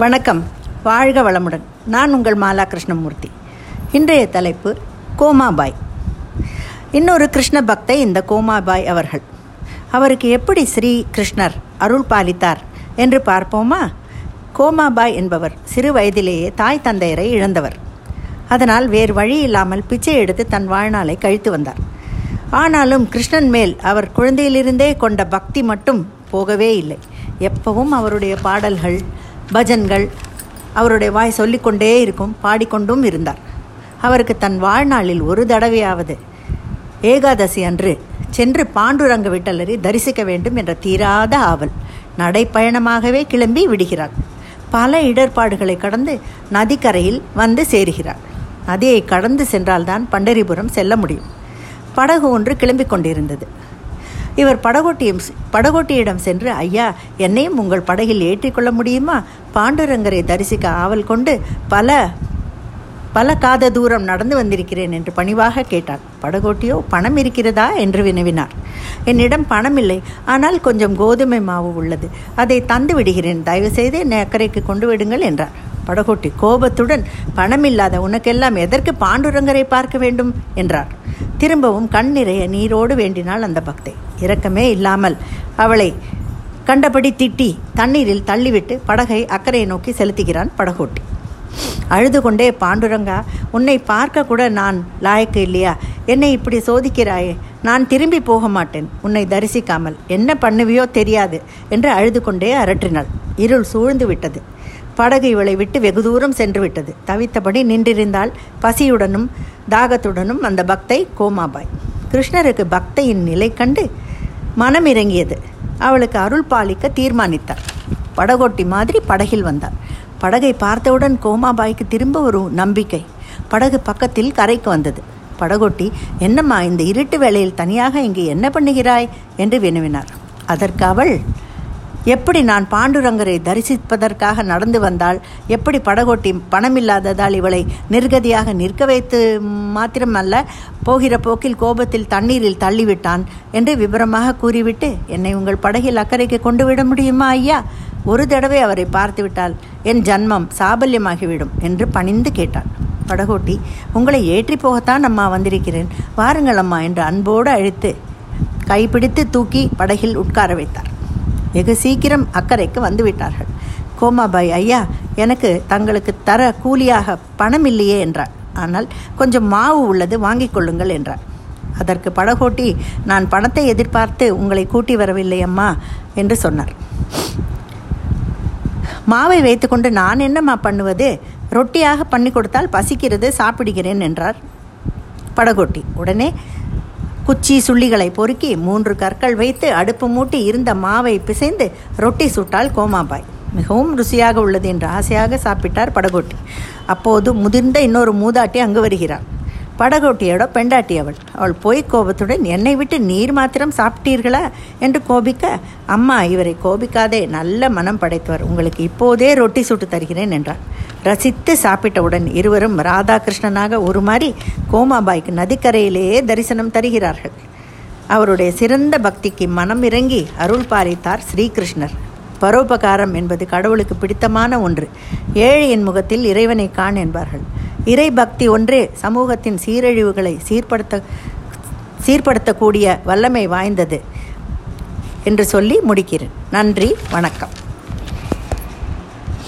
வணக்கம். வாழ்க வளமுடன். நான் உங்கள் மாலா கிருஷ்ணமூர்த்தி. இன்றைய தலைப்பு கோமாபாய். இன்னொரு கிருஷ்ண பக்தை இந்த கோமாபாய் அவர்கள். அவருக்கு எப்படி ஸ்ரீ கிருஷ்ணர் அருள் பாலித்தார் என்று பார்ப்போமா? கோமாபாய் என்பவர் சிறு வயதிலேயே தாய் தந்தையரை இழந்தவர். அதனால் வேறு வழி இல்லாமல் பிச்சை எடுத்து தன் வாழ்நாளை கழித்து வந்தார். ஆனாலும் கிருஷ்ணன் மேல் அவர் குழந்தையிலிருந்தே கொண்ட பக்தி மட்டும் போகவே இல்லை. எப்பவும் அவருடைய பாடல்கள் பஜன்கள் அவருடைய வாய் சொல்லிக்கொண்டே இருக்கும் பாடிக்கொண்டும் இருந்தார். அவருக்கு தன் வாழ்நாளில் ஒரு தடவையாவது ஏகாதசி அன்று சென்று பாண்டுரங்க விட்டலரை தரிசிக்க வேண்டும் என்ற தீராத ஆவல் நடைப்பயணமாகவே கிளம்பி விடுகிறார். பல இடர்பாடுகளை கடந்து நதிக்கரையில் வந்து சேருகிறார். நதியை கடந்து சென்றால்தான் பண்டரிபுரம் செல்ல முடியும். படகு ஒன்று கிளம்பிக் கொண்டிருந்தது இவர் படகோட்டியும் படகோட்டியிடம் சென்று ஐயா என்னையும் உங்கள் படகில் ஏற்றிக்கொள்ள முடியுமா பாண்டுரங்கரை தரிசிக்க ஆவல் கொண்டு பல பல காத தூரம் நடந்து வந்திருக்கிறேன் என்று பணிவாக கேட்டார் படகோட்டியோ பணம் இருக்கிறதா என்று வினவினார். என்னிடம் பணம் இல்லை ஆனால் கொஞ்சம் கோதுமை மாவு உள்ளது. அதை தந்து விடுகிறேன். தயவு செய்து என்னை அக்கறைக்கு கொண்டு விடுங்கள் என்றார். படகோட்டி கோபத்துடன் பணமில்லாத உனக்கெல்லாம் எதற்கு பாண்டுரங்கரை பார்க்க வேண்டும் என்றார். திரும்பவும் கண் நிறைய நீரோடு வேண்டினாள் அந்த பக்தை. இரக்கமே இல்லாமல் அவளை கண்டபடி திட்டி தண்ணீரில் தள்ளிவிட்டு படகை அக்கறையை நோக்கி செலுத்துகிறான் படகோட்டி. அழுது கொண்டே பாண்டுரங்கா உன்னை பார்க்க கூட நான் லாயக்கு இல்லையா? என்னை இப்படி சோதிக்கிறாயே? நான் திரும்பி போக மாட்டேன். உன்னை தரிசிக்காமல். என்ன பண்ணுவியோ தெரியாது என்று அழுது கொண்டே அரற்றினாள். இருள் சூழ்ந்து விட்டது. படகு இவளை விட்டு வெகு தூரம் சென்று விட்டது. தவித்தபடி நின்றிருந்தால் பசியுடனும் தாகத்துடனும் அந்த பக்தை கோமாபாய். கிருஷ்ணருக்கு பக்தையின் நிலை கண்டு மனம் இறங்கியது அவளுக்கு அருள் பாலிக்க தீர்மானித்தார். படகோட்டி மாதிரி படகில் வந்தார். படகை பார்த்தவுடன் கோமாபாய்க்கு திரும்ப ஒரு நம்பிக்கை. படகு பக்கத்தில் கரைக்கு வந்தது. படகோட்டி என்னம்மா இந்த இருட்டு வேளையில் தனியாக இங்கே என்ன பண்ணுகிறாய்? என்று வினவினார். அதற்கு அவள் எப்படி நான் பாண்டுரங்கரை தரிசிப்பதற்காக நடந்து வந்தால் எப்படி படகோட்டி பணமில்லாததால் இவளை நிர்கதியாக நிற்க வைத்து மாத்திரமல்ல போகிற போக்கில் கோபத்தில் தண்ணீரில் தள்ளிவிட்டான் என்று விபரமாக கூறிவிட்டு என்னை உங்கள் படகில் அக்கறைக்கு கொண்டு விட முடியுமா ஐயா? ஒரு தடவை அவரை பார்த்துவிட்டால் என் ஜன்மம் சாபல்யமாகிவிடும் என்று பணிந்து கேட்டான். படகோட்டி உங்களை ஏற்றி போகத்தான் அம்மா வந்திருக்கிறேன். வாருங்கள் அம்மா என்று அன்போடு அழைத்து கைப்பிடித்து தூக்கி படகில் உட்கார வைத்தார். வெகு சீக்கிரம் அக்கறைக்கு வந்துவிட்டார்கள். கோமாபாய் ஐயா எனக்கு தங்களுக்கு தர கூலியாக பணம் இல்லையே என்றார். ஆனால் கொஞ்சம் மாவு உள்ளது வாங்கிக் கொள்ளுங்கள் என்றார். அதற்கு படகோட்டி நான் பணத்தை எதிர்பார்த்து உங்களை கூட்டி வரவில்லை அம்மா என்று சொன்னார். மாவை வைத்துக்கொண்டு நான் என்னம்மா பண்ணுவது? ரொட்டியாக பண்ணி கொடுத்தால் பசிக்கிறது சாப்பிடுகிறேன் என்றார் படகோட்டி. உடனே குச்சி சுள்ளிகளை பொறுக்கி மூன்று கற்கள் வைத்து அடுப்பு மூட்டி இருந்த மாவை பிசைந்து ரொட்டி சுட்டால் கோமாபாய். மிகவும் ருசியாக உள்ளது என்று ஆசையாக சாப்பிட்டார் படகோட்டி. அப்போது முதிர்ந்த இன்னொரு மூதாட்டி அங்கு வருகிறார் படகோட்டியோட பெண்டாட்டி அவள். அவள் போய் கோபத்துடன் என்னை விட்டு நீர் மாத்திரம் சாப்பிட்டீர்களா? என்று கோபிக்க அம்மா இவரை கோபிக்காதே நல்ல மனம் படைத்தவர் உங்களுக்கு இப்போதே ரொட்டி சுட்டு தருகிறேன் என்றார் ரசித்து சாப்பிட்டவுடன் இருவரும் ராதாகிருஷ்ணனாக உருமாறி கோமாபாய்க்கு நதிக்கரையிலேயே தரிசனம் தருகிறார்கள். அவருடைய சிறந்த பக்திக்கு மனம் இறங்கி அருள் பாலித்தார் ஸ்ரீகிருஷ்ணர். பரோபகாரம் என்பது கடவுளுக்கு பிடித்தமான ஒன்று. ஏழையின் முகத்தில் இறைவனை காண் என்பார்கள். இறை பக்தி ஒன்றே சமூகத்தின் சீரழிவுகளை சீர்படுத்த சீர்படுத்தக்கூடிய வல்லமை வாய்ந்தது. என்று சொல்லி முடிக்கிறேன். நன்றி வணக்கம்.